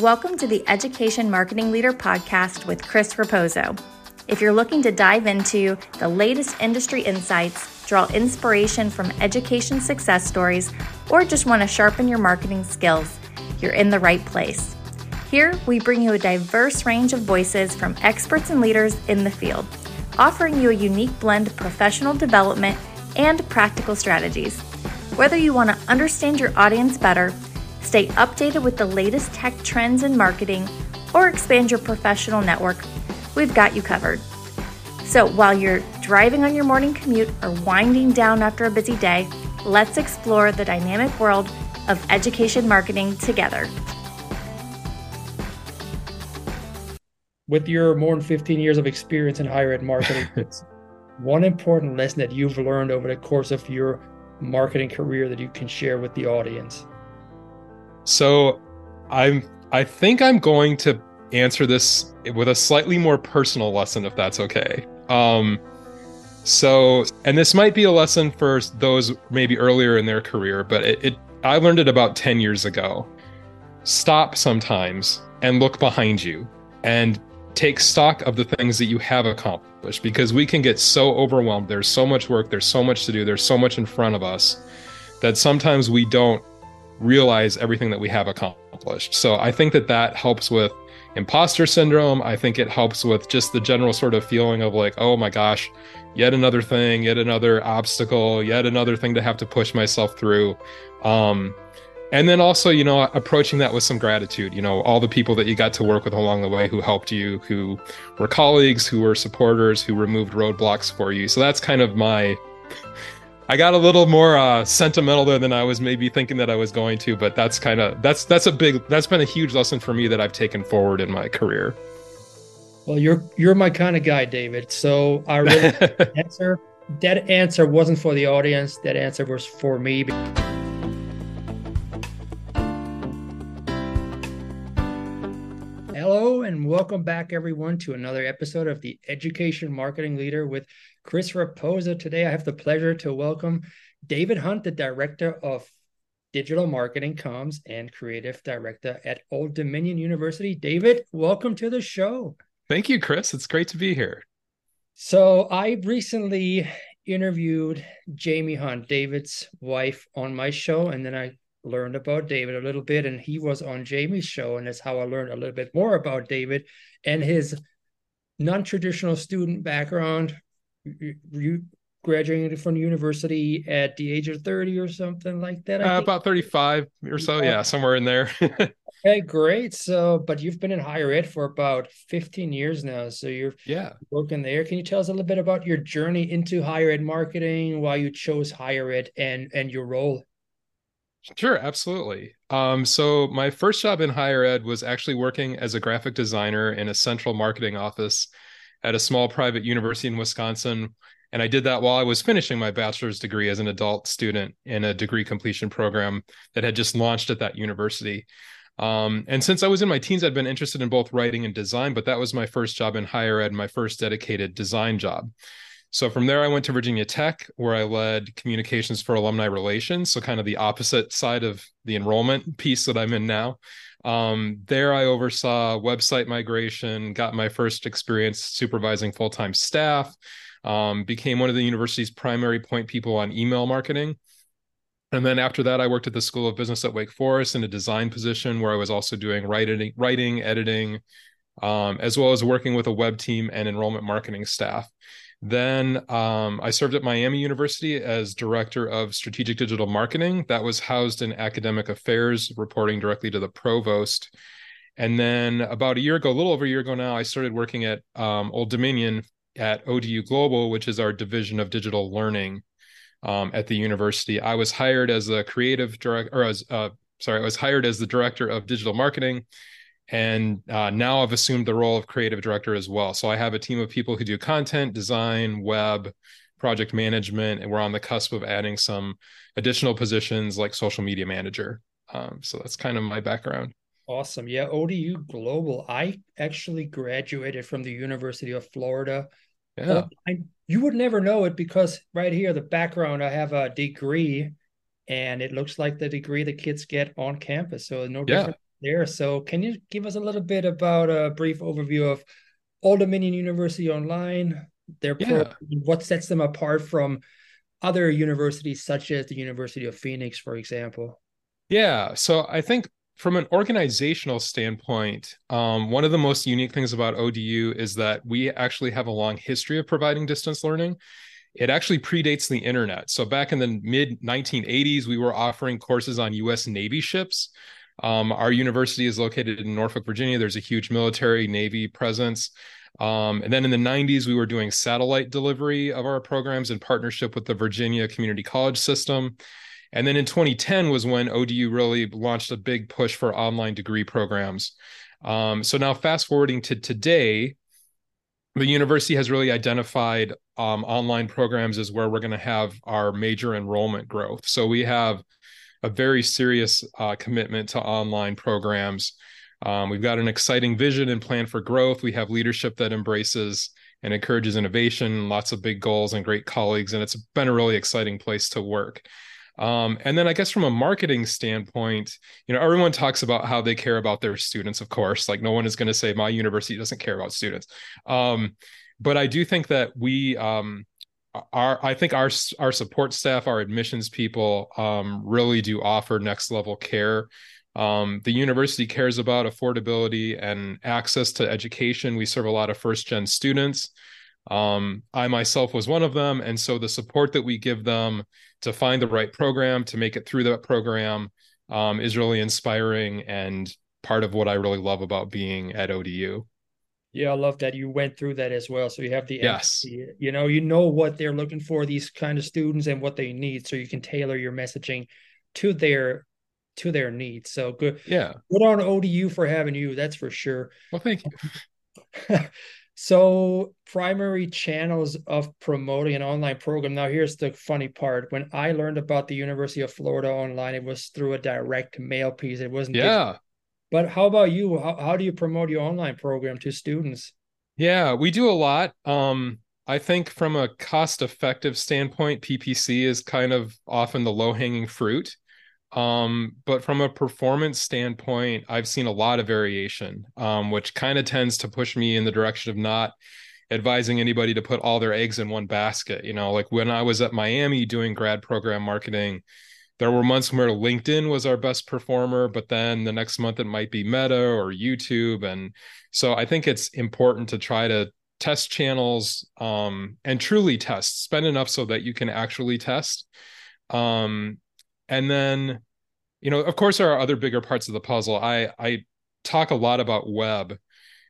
Welcome to the Education Marketing Leader podcast with Chris Raposo. If you're looking to dive into the latest industry insights, draw inspiration from education success stories, or just want to sharpen your marketing skills, you're in the right place. Here, we bring you a diverse range of voices from experts and leaders in the field, offering you a unique blend of professional development and practical strategies. Whether you want to understand your audience better, stay updated with the latest tech trends in marketing, or expand your professional network, we've got you covered. So while you're driving on your morning commute or winding down after a busy day, let's explore the dynamic world of education marketing together. With your more than 15 years of experience in higher ed marketing, one important lesson that you've learned over the course of your marketing career that you can share with the audience? So I'm I think I'm going to answer this with a slightly more personal lesson if that's okay. Um so and this might be a lesson for those maybe earlier in their career, but it, it I learned it about 10 years ago. Stop sometimes and look behind you and take stock of the things that you have accomplished because we can get so overwhelmed. There's so much work, there's so much to do, there's so much in front of us that sometimes we don't realize everything that we have accomplished. So I think that that helps with imposter syndrome. I think it helps with just the general sort of feeling of like, oh my gosh, yet another thing, yet another obstacle, yet another thing to have to push myself through. Um, and then also, you know, approaching that with some gratitude, you know, all the people that you got to work with along the way who helped you, who were colleagues, who were supporters, who removed roadblocks for you. So that's kind of my I got a little more uh, sentimental there than I was maybe thinking that I was going to, but that's kind of that's that's a big that's been a huge lesson for me that I've taken forward in my career. Well, you're you're my kind of guy, David. So I really answer that answer wasn't for the audience. That answer was for me. Hello and welcome back, everyone, to another episode of the Education Marketing Leader with Chris Raposa. Today, I have the pleasure to welcome David Hunt, the Director of Digital Marketing Comms and Creative Director at Old Dominion University. David, welcome to the show. Thank you, Chris. It's great to be here. So, I recently interviewed Jamie Hunt, David's wife, on my show, and then I learned about David a little bit, and he was on Jamie's show, and that's how I learned a little bit more about David and his non-traditional student background, you graduated from university at the age of 30 or something like that uh, about 35 or so yeah somewhere in there. Okay great. So but you've been in higher ed for about 15 years now so you're yeah. working there. Can you tell us a little bit about your journey into higher ed marketing why you chose higher ed and and your role Sure, absolutely. Um, so my first job in higher ed was actually working as a graphic designer in a central marketing office at a small private university in Wisconsin. And I did that while I was finishing my bachelor's degree as an adult student in a degree completion program that had just launched at that university. Um, and since I was in my teens, I'd been interested in both writing and design, but that was my first job in higher ed, my first dedicated design job. So from there, I went to Virginia Tech, where I led communications for alumni relations. So, kind of the opposite side of the enrollment piece that I'm in now. Um, there, I oversaw website migration, got my first experience supervising full time staff, um, became one of the university's primary point people on email marketing. And then after that, I worked at the School of Business at Wake Forest in a design position where I was also doing writing, writing editing, um, as well as working with a web team and enrollment marketing staff. Then um, I served at Miami University as director of strategic digital marketing. That was housed in academic affairs, reporting directly to the provost. And then about a year ago, a little over a year ago now, I started working at um, Old Dominion at ODU Global, which is our division of digital learning um, at the university. I was hired as a creative director, or as uh, sorry, I was hired as the director of digital marketing and uh, now I've assumed the role of creative director as well. So I have a team of people who do content, design, web, project management, and we're on the cusp of adding some additional positions like social media manager. Um, so that's kind of my background. Awesome. Yeah, ODU Global. I actually graduated from the University of Florida. Yeah. Oh, I, you would never know it because right here, the background, I have a degree and it looks like the degree the kids get on campus. So no different there. So, can you give us a little bit about a brief overview of Old Dominion University Online, their yeah. program, what sets them apart from other universities, such as the University of Phoenix, for example? Yeah. So, I think from an organizational standpoint, um, one of the most unique things about ODU is that we actually have a long history of providing distance learning. It actually predates the internet. So back in the mid 1980s, we were offering courses on U.S. Navy ships. Um, our university is located in Norfolk, Virginia. There's a huge military Navy presence. Um, and then in the 90s, we were doing satellite delivery of our programs in partnership with the Virginia Community College System. And then in 2010 was when ODU really launched a big push for online degree programs. Um, so now, fast forwarding to today, the university has really identified um, online programs as where we're going to have our major enrollment growth. So we have a very serious uh, commitment to online programs. Um, we've got an exciting vision and plan for growth. We have leadership that embraces and encourages innovation, lots of big goals and great colleagues, and it's been a really exciting place to work. Um, and then I guess from a marketing standpoint, you know, everyone talks about how they care about their students, of course. Like no one is going to say my university doesn't care about students. Um, but I do think that we um, our I think our our support staff, our admissions people um, really do offer next level care. Um, the university cares about affordability and access to education. We serve a lot of first gen students. Um, I myself was one of them. And so the support that we give them to find the right program, to make it through that program, um, is really inspiring and part of what I really love about being at ODU. Yeah, I love that you went through that as well. So you have the yes, empathy. you know, you know what they're looking for, these kind of students, and what they need, so you can tailor your messaging to their to their needs. So good. Yeah. Good on ODU for having you. That's for sure. Well, thank you. So, primary channels of promoting an online program. Now, here's the funny part. When I learned about the University of Florida online, it was through a direct mail piece. It wasn't. Yeah. Digital. But how about you? How, how do you promote your online program to students? Yeah, we do a lot. Um, I think from a cost effective standpoint, PPC is kind of often the low hanging fruit. Um, but from a performance standpoint, I've seen a lot of variation, um, which kind of tends to push me in the direction of not advising anybody to put all their eggs in one basket. You know, like when I was at Miami doing grad program marketing, there were months where LinkedIn was our best performer, but then the next month it might be Meta or YouTube. And so I think it's important to try to test channels um, and truly test, spend enough so that you can actually test. Um, and then you know of course there are other bigger parts of the puzzle i i talk a lot about web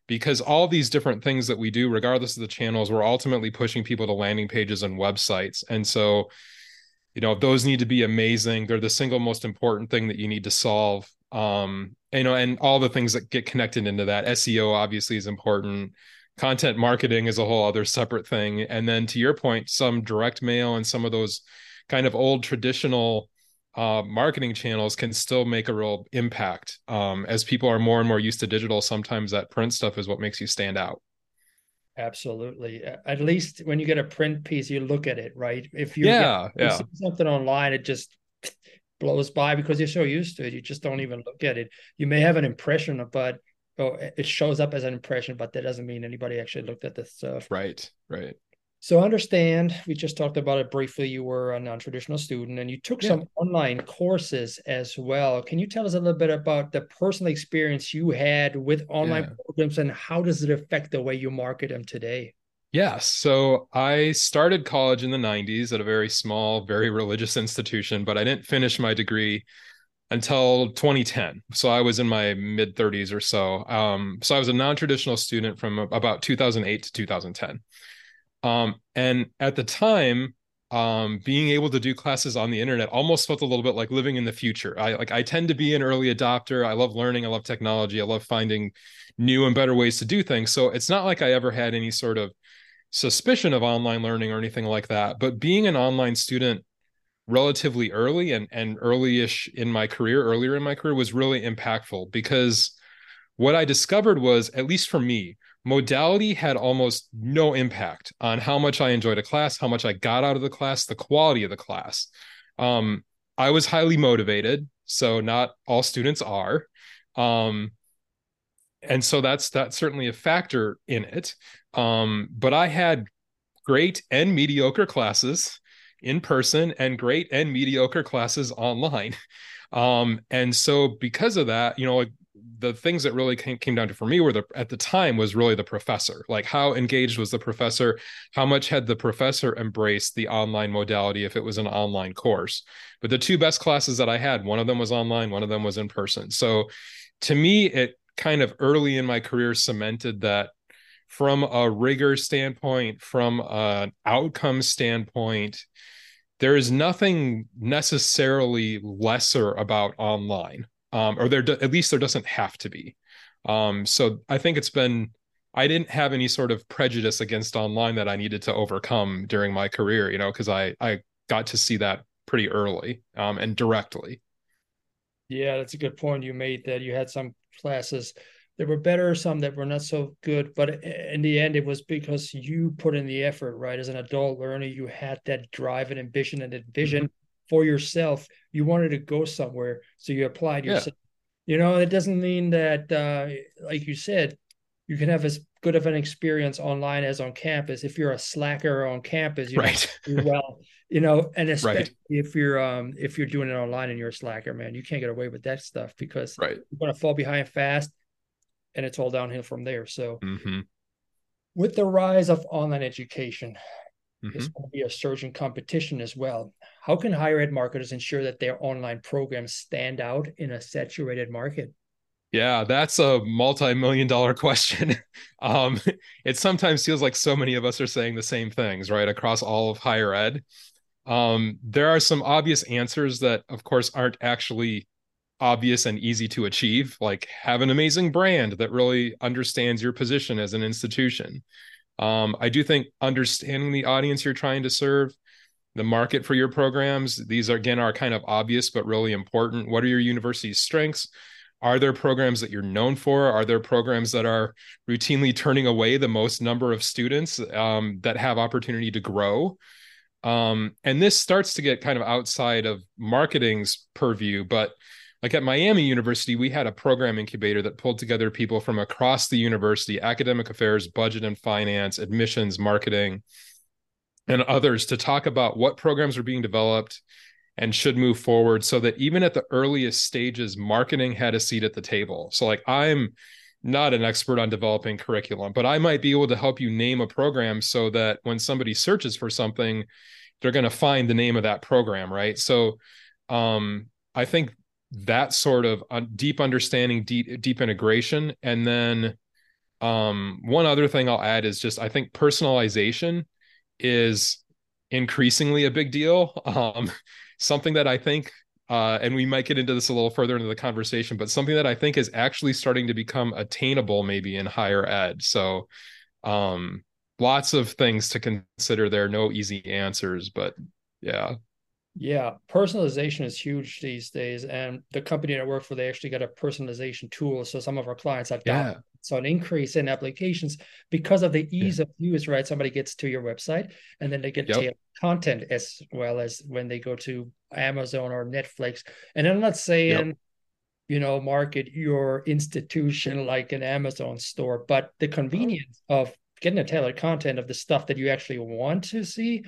because all these different things that we do regardless of the channels we're ultimately pushing people to landing pages and websites and so you know those need to be amazing they're the single most important thing that you need to solve um you know and all the things that get connected into that seo obviously is important content marketing is a whole other separate thing and then to your point some direct mail and some of those kind of old traditional uh, marketing channels can still make a real impact. Um, as people are more and more used to digital, sometimes that print stuff is what makes you stand out. Absolutely. At least when you get a print piece, you look at it, right? If you yeah, get, yeah. something online, it just blows by because you're so used to it. You just don't even look at it. You may have an impression of, but oh, it shows up as an impression, but that doesn't mean anybody actually looked at the stuff. Right, right. So understand, we just talked about it briefly. You were a non-traditional student and you took yeah. some online courses as well. Can you tell us a little bit about the personal experience you had with online yeah. programs and how does it affect the way you market them today? Yes. So I started college in the 90s at a very small, very religious institution, but I didn't finish my degree until 2010. So I was in my mid 30s or so. Um, so I was a non traditional student from about 2008 to 2010. Um, and at the time, um, being able to do classes on the internet almost felt a little bit like living in the future. I like I tend to be an early adopter. I love learning. I love technology. I love finding new and better ways to do things. So it's not like I ever had any sort of suspicion of online learning or anything like that. But being an online student relatively early and and early-ish in my career, earlier in my career, was really impactful because what I discovered was, at least for me, modality had almost no impact on how much I enjoyed a class, how much I got out of the class, the quality of the class. Um, I was highly motivated, so not all students are. Um, and so that's that's certainly a factor in it. Um, but I had great and mediocre classes in person and great and mediocre classes online. Um, and so because of that, you know, like the things that really came, came down to for me were the at the time was really the professor. Like how engaged was the professor? How much had the professor embraced the online modality if it was an online course? But the two best classes that i had one of them was online one of them was in person. So to me it kind of early in my career cemented that from a rigor standpoint from an outcome standpoint there is nothing necessarily lesser about online um, or there at least there doesn't have to be. Um, so I think it's been I didn't have any sort of prejudice against online that I needed to overcome during my career, you know, because I I got to see that pretty early um, and directly. Yeah, that's a good point you made. That you had some classes that were better, some that were not so good, but in the end, it was because you put in the effort, right? As an adult learner, you had that drive and ambition and that vision. Mm-hmm for yourself. You wanted to go somewhere, so you applied yourself. Yeah. You know, it doesn't mean that, uh, like you said, you can have as good of an experience online as on campus. If you're a slacker on campus, you right? well, you know, and especially right. if you're um if you're doing it online and you're a slacker, man, you can't get away with that stuff because right. you're gonna fall behind fast, and it's all downhill from there. So. Mm-hmm. With the rise of online education, mm-hmm. going to be a surge in competition as well. How can higher ed marketers ensure that their online programs stand out in a saturated market? Yeah, that's a multi-million dollar question. um, it sometimes feels like so many of us are saying the same things, right, across all of higher ed. Um, there are some obvious answers that, of course, aren't actually obvious and easy to achieve, like have an amazing brand that really understands your position as an institution. Um, I do think understanding the audience you're trying to serve, the market for your programs, these are again are kind of obvious but really important. What are your university's strengths? Are there programs that you're known for? Are there programs that are routinely turning away the most number of students um, that have opportunity to grow? Um, and this starts to get kind of outside of marketing's purview, but like at Miami University, we had a program incubator that pulled together people from across the university, academic affairs, budget and finance, admissions, marketing, and others to talk about what programs are being developed and should move forward so that even at the earliest stages, marketing had a seat at the table. So, like, I'm not an expert on developing curriculum, but I might be able to help you name a program so that when somebody searches for something, they're going to find the name of that program, right? So, um, I think that sort of deep understanding, deep deep integration, and then um, one other thing I'll add is just I think personalization is increasingly a big deal. Um, something that I think, uh, and we might get into this a little further into the conversation, but something that I think is actually starting to become attainable maybe in higher ed. So, um, lots of things to consider there. are No easy answers, but yeah. Yeah, personalization is huge these days. And the company that I work for, they actually got a personalization tool. So some of our clients have yeah. So an increase in applications because of the ease yeah. of use, right? Somebody gets to your website and then they get yep. content as well as when they go to Amazon or Netflix. And I'm not saying, yep. you know, market your institution like an Amazon store, but the uh-huh. convenience of getting a tailored content of the stuff that you actually want to see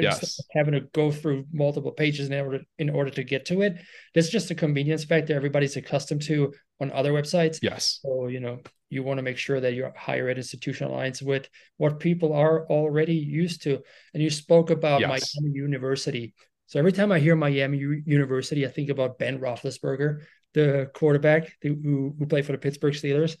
yes. having to go through multiple pages in order in order to get to it. That's just a convenience factor everybody's accustomed to on other websites. Yes. So you know you want to make sure that your higher ed institution aligns with what people are already used to. And you spoke about yes. Miami University. So every time I hear Miami U- University, I think about Ben Roethlisberger, the quarterback who who played for the Pittsburgh Steelers,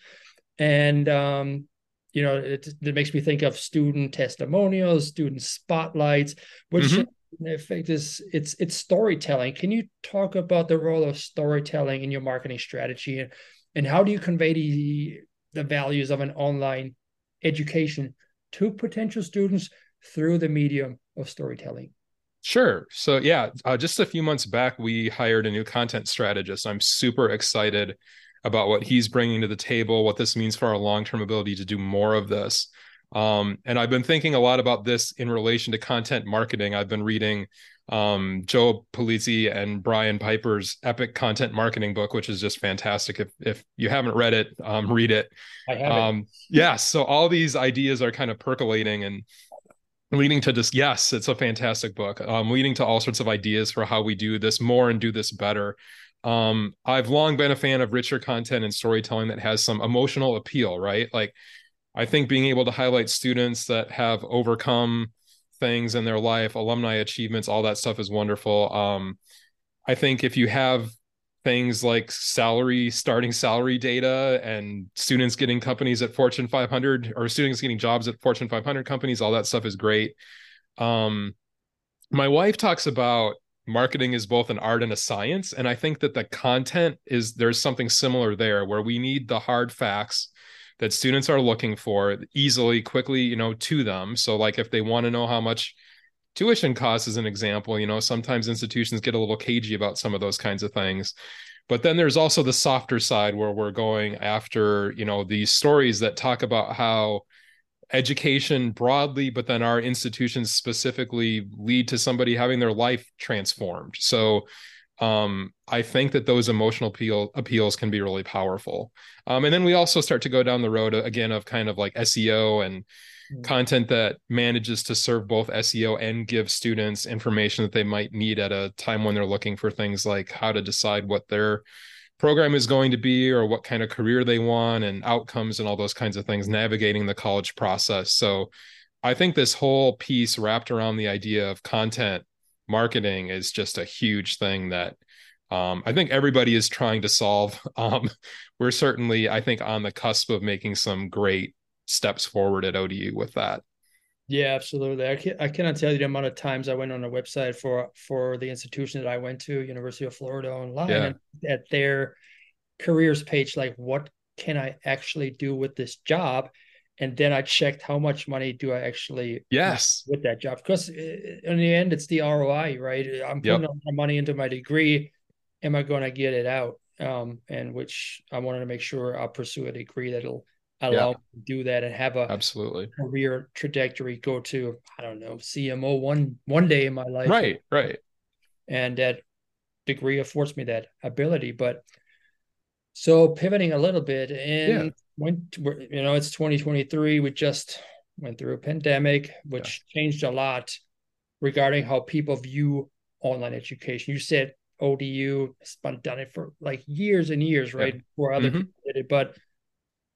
and um, you know it, it makes me think of student testimonials student spotlights which mm-hmm. in effect is it's it's storytelling can you talk about the role of storytelling in your marketing strategy and, and how do you convey the the values of an online education to potential students through the medium of storytelling Sure. So yeah, uh, just a few months back, we hired a new content strategist. I'm super excited about what he's bringing to the table, what this means for our long term ability to do more of this. Um, and I've been thinking a lot about this in relation to content marketing. I've been reading um, Joe Pulizzi and Brian Piper's epic content marketing book, which is just fantastic. If if you haven't read it, um, read it. I have um, yeah, so all these ideas are kind of percolating and leading to just yes, it's a fantastic book. Um, leading to all sorts of ideas for how we do this more and do this better. Um, I've long been a fan of richer content and storytelling that has some emotional appeal, right? Like I think being able to highlight students that have overcome things in their life, alumni achievements, all that stuff is wonderful. Um, I think if you have things like salary, starting salary data, and students getting companies at Fortune 500 or students getting jobs at Fortune 500 companies, all that stuff is great. Um, my wife talks about marketing is both an art and a science. And I think that the content is there's something similar there where we need the hard facts that students are looking for easily, quickly, you know, to them. So, like if they want to know how much tuition costs, as an example, you know, sometimes institutions get a little cagey about some of those kinds of things. But then there's also the softer side where we're going after, you know, these stories that talk about how education broadly, but then our institutions specifically lead to somebody having their life transformed. So um, I think that those emotional appeal, appeals can be really powerful. Um, and then we also start to go down the road uh, again of kind of like SEO and mm-hmm. content that manages to serve both SEO and give students information that they might need at a time when they're looking for things like how to decide what their program is going to be or what kind of career they want and outcomes and all those kinds of things, navigating the college process. So I think this whole piece wrapped around the idea of content marketing is just a huge thing that um, I think everybody is trying to solve. Um, we're certainly, I think, on the cusp of making some great steps forward at ODU with that. Yeah, absolutely. I, can, I cannot tell you the amount of times I went on a website for for the institution that I went to, University of Florida online, yeah. and at their careers page, like what can I actually do with this job? and then I checked how much money do I actually yes with that job because uh, in the end it's the ROI right I'm putting yep. money into my degree am I going to get it out um, and which I wanted to make sure I'll pursue a degree that'll allow yeah. me to do that and have a absolutely career trajectory go to I don't know CMO one one day in my life right right and that degree affords me that ability but so pivoting a little bit and yeah went to, you know it's 2023 we just went through a pandemic which yeah. changed a lot regarding how people view online education you said odu has been done it for like years and years right yeah. before other mm-hmm. people did it but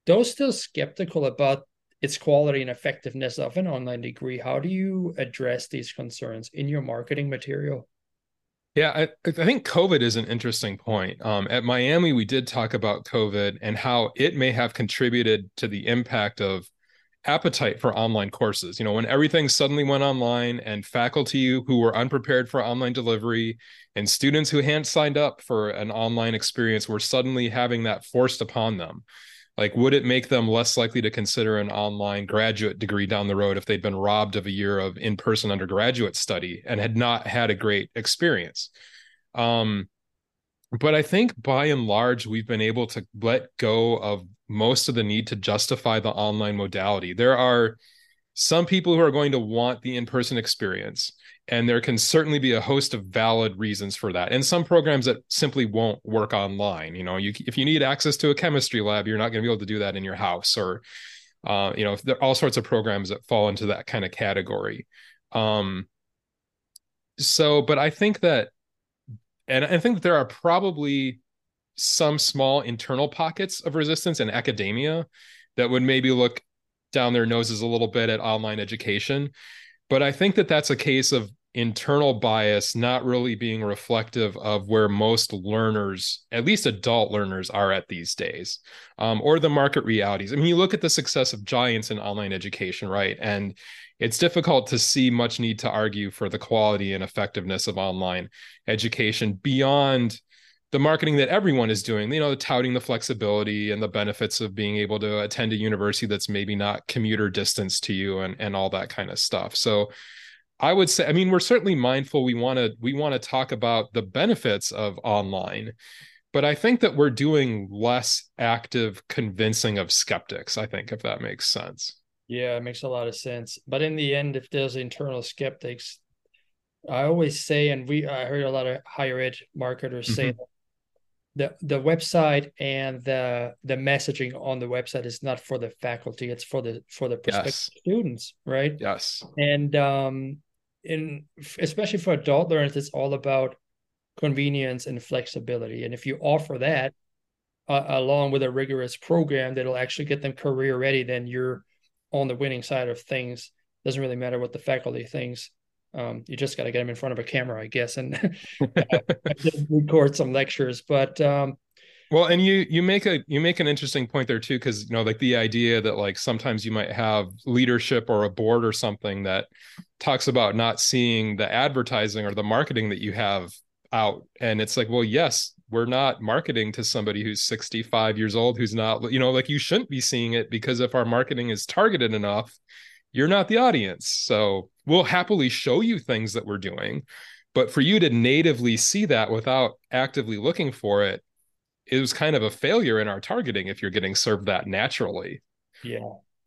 those still skeptical about its quality and effectiveness of an online degree how do you address these concerns in your marketing material yeah, I, I, think COVID is an interesting point. Um, at Miami, we did talk about COVID and how it may have contributed to the impact of appetite for online courses. You know, when everything suddenly went online and faculty who were unprepared for online delivery and students who hadn't signed up for an online experience were suddenly having that forced upon them like would it make them less likely to consider an online graduate degree down the road if they'd been robbed of a year of in-person undergraduate study and had not had a great experience? Um, but i think by and large we've been able to let go of most of the need to justify the online modality. There are some people who are going to want the in-person experience and there can certainly be a host of valid reasons for that. And some programs that simply won't work online you know you if you need access to a chemistry lab you're not going to be able to do that in your house or uh, you know if there are all sorts of programs that fall into that kind of category. Um so but i think that and i think that there are probably some small internal pockets of resistance in academia that would maybe look down their noses a little bit at online education but I think that that's a case of internal bias not really being reflective of where most learners, at least adult learners, are at these days, um, or the market realities. I mean, you look at the success of giants in online education, right? And it's difficult to see much need to argue for the quality and effectiveness of online education beyond the marketing that everyone is doing, you know, touting the flexibility and the benefits of being able to attend a university that's maybe not commuter distance to you and, and all that kind of stuff. So I would say, I mean, we're certainly mindful. We want to, we want to talk about the benefits of online, but I think that we're doing less active convincing of skeptics. I think if that makes sense. Yeah, it makes a lot of sense. But in the end, if there's internal skeptics, I always say, and we I heard a lot of higher ed marketers say Mhm. the the website and the the messaging on the website is not for the faculty, it's for the for the prospective Yes. students, right? Yes. And um in especially for adult learners, it's all about convenience and flexibility. And if you offer that uh, along with a rigorous program that'll actually get them career ready, then you're on the winning side of things. Doesn't really matter what the faculty thinks. Um, you just got to get them in front of a camera, I guess, and uh, record some lectures. But um, Well, and you you make a you make an interesting point there too, because you know, like the idea that like sometimes you might have leadership or a board or something that talks about not seeing the advertising or the marketing that you have out. And it's like, well, yes, we're not marketing to somebody who's 65 years old, who's not, you know, like you shouldn't be seeing it because if our marketing is targeted enough, you're not the audience. So we'll happily show you things that we're doing. But for you to natively see that without actively looking for it, it was kind of a failure in our targeting if you're getting served that naturally. yeah,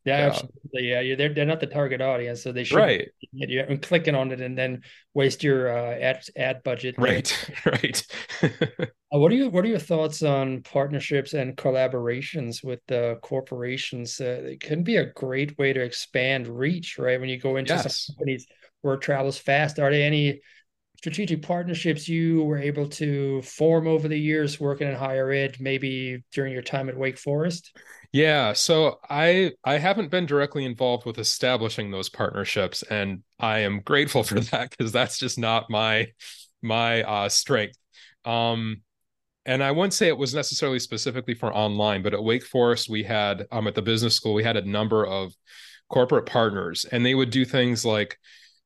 yeah, Yeah. absolutely. Yeah, they're they're not the target audience, so they should Right. get you and clicking on it and then waste your uh, ad ad budget. there. Right. Right. Uh, what are you what are your thoughts on partnerships and collaborations with the corporations? Uh, it can be a great way to expand reach, right? When you go into Yes. some companies where travels fast, are there any strategic partnerships you were able to form over the years working in higher ed, maybe during your time at Wake Forest? Yeah, so I I haven't been directly involved with establishing those partnerships, and I am grateful for that because that's just not my my uh, strength. Um, and I wouldn't say it was necessarily specifically for online, but at Wake Forest we had um at the business school we had a number of corporate partners, and they would do things like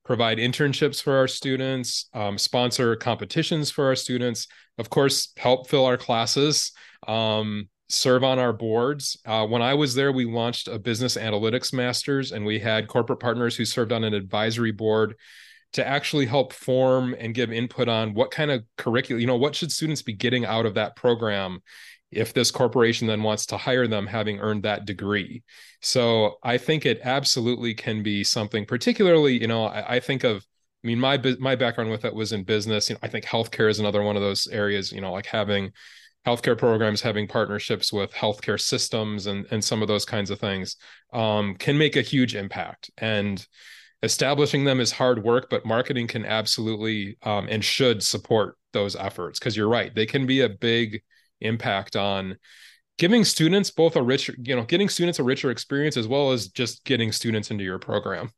provide internships for our students, um, sponsor competitions for our students, of course, help fill our classes. Um, serve on our boards. Uh, when I was there, we launched a business analytics masters, and we had corporate partners who served on an advisory board to actually help form and give input on what kind of curriculum, you know, what should students be getting out of that program if this corporation then wants to hire them having earned that degree. So I think it absolutely can be something, particularly, you know, I, I think of I mean, my my background with it was in business. You know, I think healthcare is another one of those areas. You know, like having healthcare programs having partnerships with healthcare systems and and some of those kinds of things um, can make a huge impact and establishing them is hard work but marketing can absolutely um, and should support those efforts because you're right they can be a big impact on giving students both a richer you know getting students a richer experience as well as just getting students into your program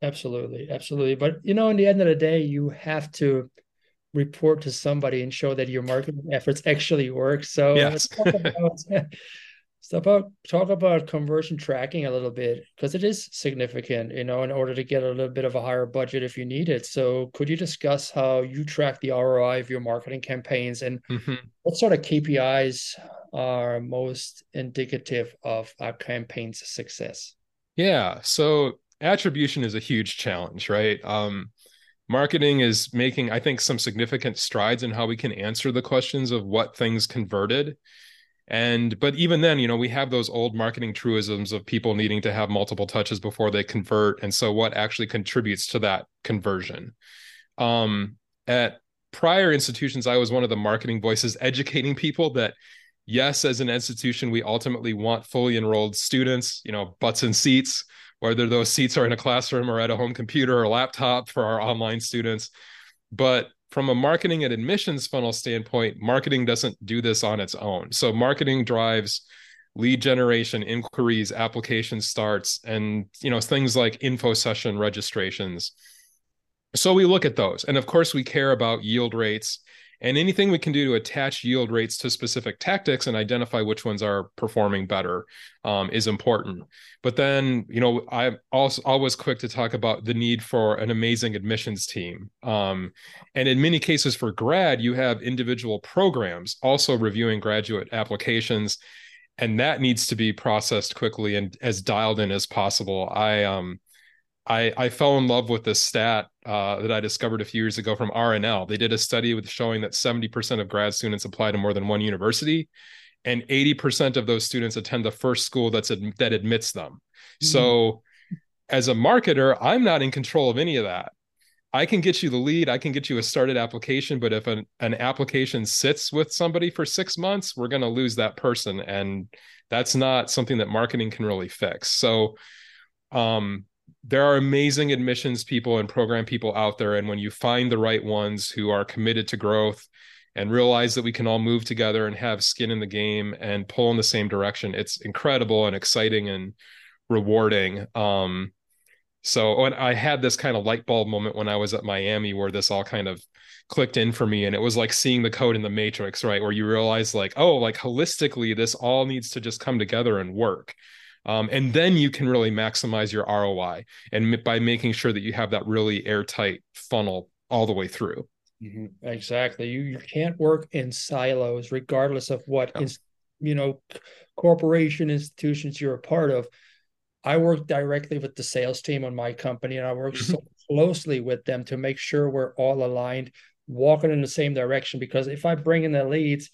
Absolutely, absolutely. But you know, in the end of the day, you have to report to somebody and show that your marketing efforts actually work. So Yes. let's talk about so about talk about conversion tracking a little bit because it is significant, you know, in order to get a little bit of a higher budget if you need it. So could you discuss how you track the ROI of your marketing campaigns and Mhm. what sort of KPIs are most indicative of a campaign's success? Yeah. So attribution is a huge challenge, right? Um, marketing is making, I think, some significant strides in how we can answer the questions of what things converted. And, but even then, you know, we have those old marketing truisms of people needing to have multiple touches before they convert. And so what actually contributes to that conversion? Um, at prior institutions, I was one of the marketing voices educating people that yes, as an institution, we ultimately want fully enrolled students, you know, butts and seats, whether those seats are in a classroom or at a home computer or laptop for our online students. But from a marketing and admissions funnel standpoint, marketing doesn't do this on its own. So marketing drives lead generation, inquiries, application starts, and you know, things like info session registrations. So we look at those. And of course, we care about yield rates and anything we can do to attach yield rates to specific tactics and identify which ones are performing better um, is important. But then, you know, I'm also always quick to talk about the need for an amazing admissions team. Um, and in many cases for grad, you have individual programs also reviewing graduate applications, and that needs to be processed quickly and as dialed in as possible. I um, I, I fell in love with this stat uh, that I discovered a few years ago from RNL. They did a study with showing that 70% of grad students apply to more than one university, and 80% of those students attend the first school that's ad- that admits them. Mm-hmm. So, as a marketer, I'm not in control of any of that. I can get you the lead, I can get you a started application, but if an, an application sits with somebody for six months, we're going to lose that person. And that's not something that marketing can really fix. So, um, there are amazing admissions people and program people out there. And when you find the right ones who are committed to growth and realize that we can all move together and have skin in the game and pull in the same direction, it's incredible and exciting and rewarding. Um, so when I had this kind of light bulb moment when I was at Miami where this all kind of clicked in for me and it was like seeing the code in the matrix, right? Where you realize like, oh, like holistically, this all needs to just come together and work. Um, and then you can really maximize your ROI and by making sure that you have that really airtight funnel all the way through. Mm-hmm. Exactly. You you can't work in silos, regardless of what is you know corporation institutions you're a part of. I work directly with the sales team on my company, and I work mm-hmm. so closely with them to make sure we're all aligned, walking in the same direction. Because if I bring in the leads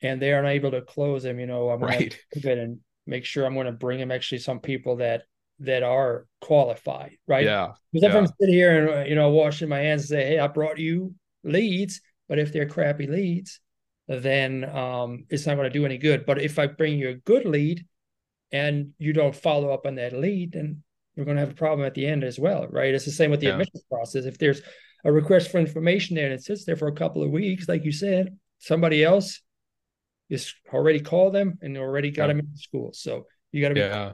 and they aren't able to close them, you know, I'm right. going to and make sure I'm going to bring them actually some people that that are qualified, right? Yeah. Because if yeah. I'm sitting here and you know washing my hands and say, "Hey, I brought you leads," but if they're crappy leads, then um, it's not going to do any good. But if I bring you a good lead and you don't follow up on that lead, then you're going to have a problem at the end as well, right? It's the same with the yeah. admissions process. If there's a request for information there and it sits there for a couple of weeks, like you said, somebody else is already called them and already got yeah. them in school. So you got to be. Yeah.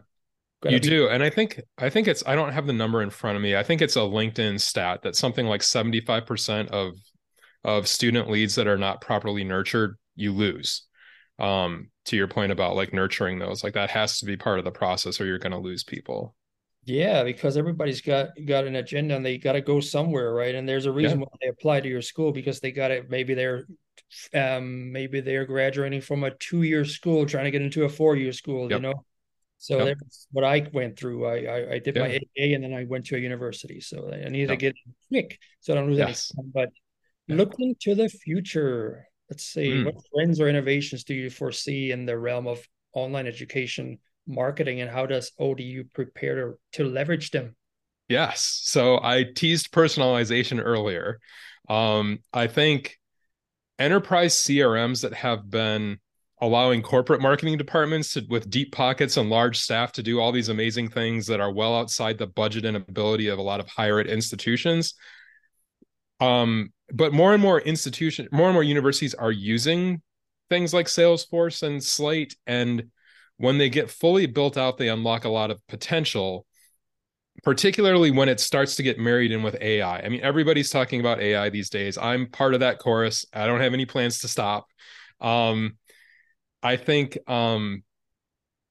You be- do. And I think, I think it's, I don't have the number in front of me. I think it's a LinkedIn stat that something like 75% of, of student leads that are not properly nurtured, you lose um to your point about like nurturing those like that has to be part of the process or you're going to lose people yeah because everybody's got got an agenda and they got to go somewhere right and there's a reason yeah. why they apply to your school because they got it maybe they're um maybe they're graduating from a two-year school trying to get into a four-year school yep. you know so yep. that's what i went through i i, I did yeah. my aa and then i went to a university so i needed yep. to get quick so i don't lose yes. any time but looking to the future Let's see, mm. what trends or innovations do you foresee in the realm of online education marketing, and how does ODU prepare to, to leverage them? Yes. So I teased personalization earlier. Um, I think enterprise CRMs that have been allowing corporate marketing departments to, with deep pockets and large staff to do all these amazing things that are well outside the budget and ability of a lot of higher ed institutions um, but more and more institution, more and more universities are using things like Salesforce and Slate, and when they get fully built out, they unlock a lot of potential. Particularly when it starts to get married in with AI. I mean, everybody's talking about AI these days. I'm part of that chorus. I don't have any plans to stop. Um, I think um,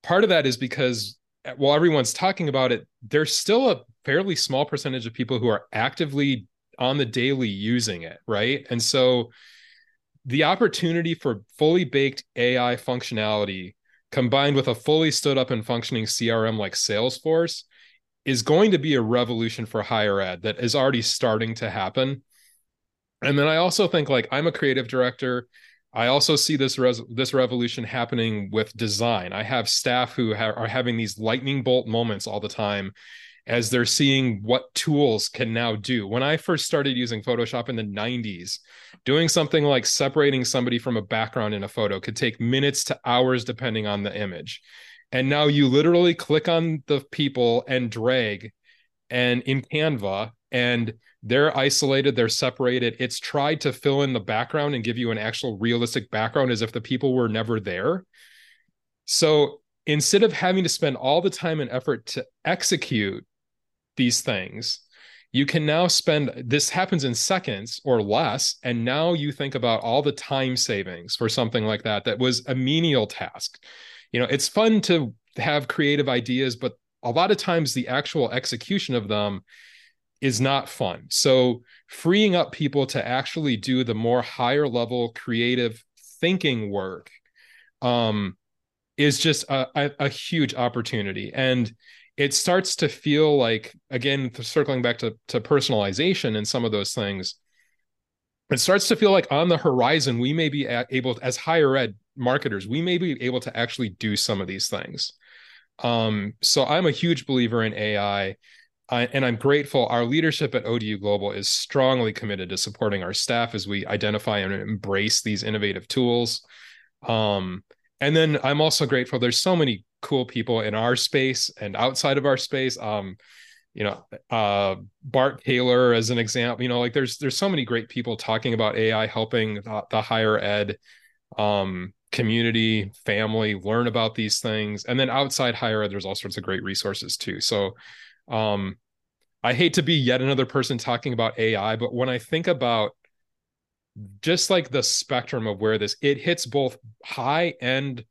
part of that is because while everyone's talking about it, there's still a fairly small percentage of people who are actively on the daily using it, right? And so the opportunity for fully baked AI functionality combined with a fully stood up and functioning CRM like Salesforce is going to be a revolution for higher ed that is already starting to happen. And then I also think like I'm a creative director. I also see this res- this revolution happening with design. I have staff who ha- are having these lightning bolt moments all the time as they're seeing what tools can now do. When I first started using Photoshop in the 90s, doing something like separating somebody from a background in a photo could take minutes to hours depending on the image. And now you literally click on the people and drag and in Canva and they're isolated, they're separated. It's tried to fill in the background and give you an actual realistic background as if the people were never there. So instead of having to spend all the time and effort to execute these things you can now spend this happens in seconds or less and now you think about all the time savings for something like that that was a menial task you know it's fun to have creative ideas but a lot of times the actual execution of them is not fun. So freeing up people to actually do the more higher level creative thinking work um, is just a, a, a huge opportunity. And it starts to feel like again circling back to, to personalization and some of those things it starts to feel like on the horizon we may be able as higher ed marketers we may be able to actually do some of these things um, so i'm a huge believer in ai I, and I'm grateful. Our leadership at ODU Global is strongly committed to supporting our staff as we identify and embrace these innovative tools. Um, and then I'm also grateful. There's so many cool people in our space and outside of our space. Um, you know, uh, Bart Caylor as an example. You know, like there's there's so many great people talking about AI helping the, the higher ed um, community, family learn about these things, and then outside higher ed, there's all sorts of great resources too. So um, I hate to be yet another person talking about AI, but when I think about just like the spectrum of where this it hits both high and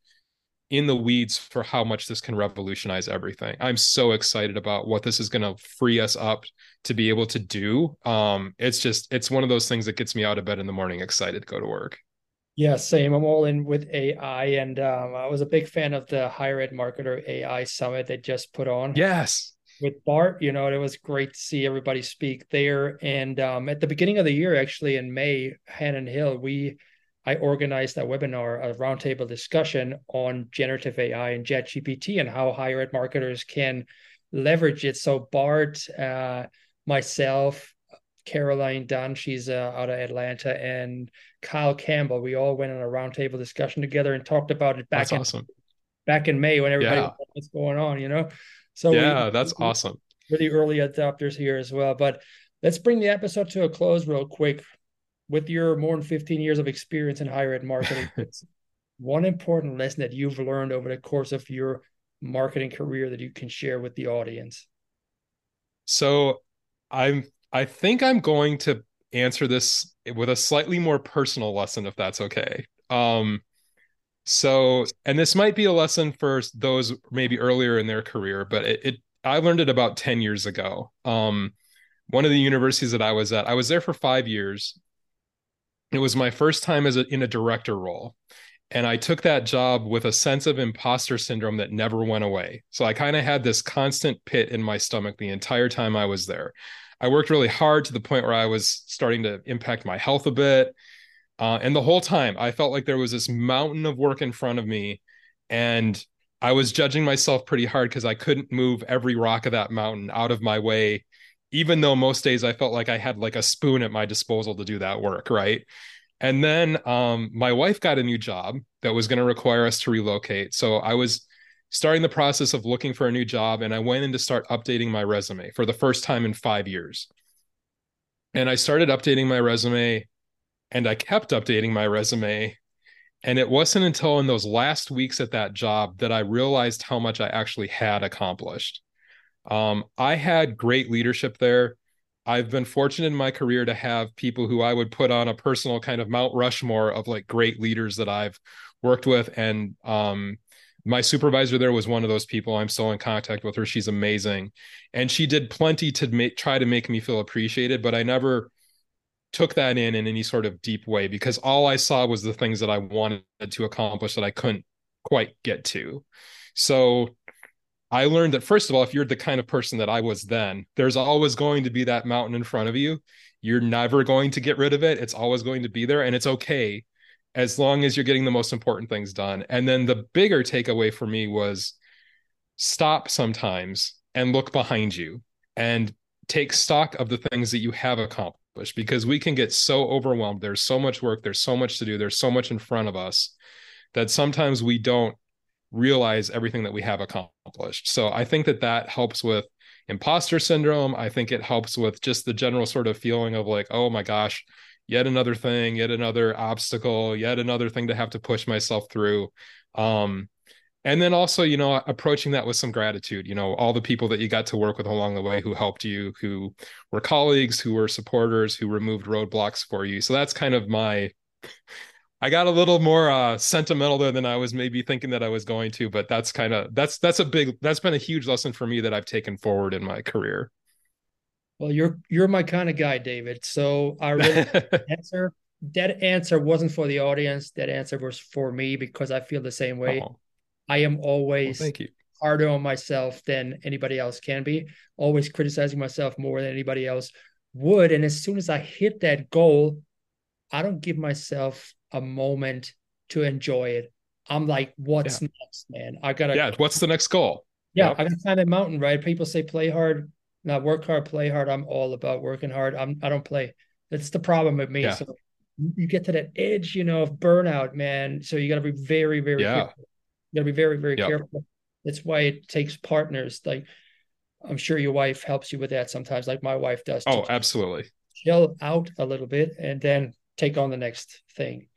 in the weeds for how much this can revolutionize everything. I'm so excited about what this is going to free us up to be able to do. Um, it's just it's one of those things that gets me out of bed in the morning excited to go to work. Yeah, same. I'm all in with AI, and um, I was a big fan of the higher ed marketer AI summit they just put on. Yes, with Bart, you know, it was great to see everybody speak there. And um, at the beginning of the year, actually in May, Hannon Hill, we I organized a webinar, a roundtable discussion on generative AI and ChatGPT and how higher ed marketers can leverage it. So Bart, uh, myself, Caroline Dunn, she's uh, out of Atlanta, and Kyle Campbell. We all went on a roundtable discussion together and talked about it back that's in awesome. back in May when everybody yeah. what's going on, you know. So yeah, we, that's we, awesome. We're the early adopters here as well. But let's bring the episode to a close real quick. With your more than 15 years of experience in higher ed marketing, one important lesson that you've learned over the course of your marketing career that you can share with the audience? So I'm I think I'm going to answer this with a slightly more personal lesson, if that's okay. Um, so, and this might be a lesson for those maybe earlier in their career, but it, it I learned it about 10 years ago. Um, one of the universities that I was at, I was there for five years. It was my first time as a, in a director role. And I took that job with a sense of imposter syndrome that never went away. So I kind of had this constant pit in my stomach the entire time I was there. I worked really hard to the point where I was starting to impact my health a bit. Uh, and the whole time, I felt like there was this mountain of work in front of me. And I was judging myself pretty hard because I couldn't move every rock of that mountain out of my way, even though most days I felt like I had like a spoon at my disposal to do that work. Right. And then um, my wife got a new job that was going to require us to relocate. So I was starting the process of looking for a new job and I went in to start updating my resume for the first time in 5 years. And I started updating my resume and I kept updating my resume and it wasn't until in those last weeks at that job that I realized how much I actually had accomplished. Um, I had great leadership there. I've been fortunate in my career to have people who I would put on a personal kind of Mount Rushmore of like great leaders that I've worked with. And um, my supervisor there was one of those people i'm still in contact with her. She's amazing. And she did plenty to make try to make me feel appreciated but i never took that in in any sort of deep way because all i saw was the things that i wanted to accomplish that i couldn't quite get to. So i learned that first of all if you're the kind of person that i was then there's always going to be that mountain in front of you. You're never going to get rid of it. It's always going to be there and it's okay as long as you're getting the most important things done. And then the bigger takeaway for me was stop sometimes and look behind you and take stock of the things that you have accomplished because we can get so overwhelmed. There's so much work, there's so much to do, there's so much in front of us that sometimes we don't realize everything that we have accomplished. So I think that that helps with imposter syndrome. I think it helps with just the general sort of feeling of like, oh my gosh, yet another thing, yet another obstacle, yet another thing to have to push myself through. Um, and then also, you know, approaching that with some gratitude, you know, all the people that you got to work with along the way who helped you, who were colleagues, who were supporters, who removed roadblocks for you. So that's kind of my I got a little more uh, sentimental there than I was maybe thinking that I was going to, but that's kind of that's that's a big that's been a huge lesson for me that I've taken forward in my career. Well, you're you're my kind of guy, David. So I really answer that answer wasn't for the audience. That answer was for me because I feel the same way. Oh. I am always well, thank you. harder on myself than anybody else can be. Always criticizing myself more than anybody else would. And as soon as I hit that goal, I don't give myself a moment to enjoy it. I'm like, what's yeah. next, man? I gotta Yeah, what's the next goal? Yeah, yep. I gotta climb that mountain, right? People say play hard, Now, work hard, play hard. I'm all about working hard. I'm I don't play. That's the problem with me. Yeah. So you get to that edge, you know, of burnout, man. So you got to be very, very yeah. careful. You got to be very, very yep. careful. That's why it takes partners. Like I'm sure your wife helps you with that sometimes, like my wife does. Oh, absolutely. Chill out a little bit and then take on the next thing.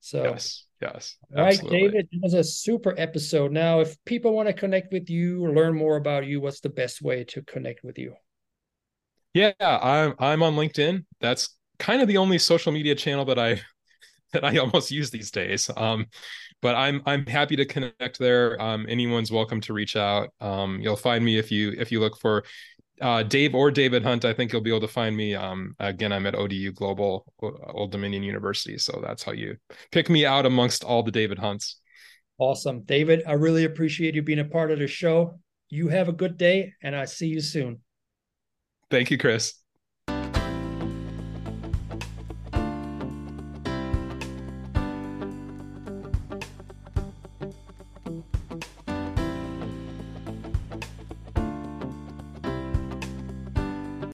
So yes, yes. All right, David, it was a super episode. Now, if people want to connect with you or learn more about you, what's the best way to connect with you? Yeah, I'm I'm on LinkedIn. That's kind of the only social media channel that I that I almost use these days. Um, but I'm I'm happy to connect there. Um, anyone's welcome to reach out. Um, you'll find me if you if you look for uh, Dave or David Hunt. I think you'll be able to find me. Um, again, I'm at ODU Global, Old Dominion University, so that's how you pick me out amongst all the David Hunts. Awesome, David. I really appreciate you being a part of the show. You have a good day, and I see you soon. Thank you, Chris.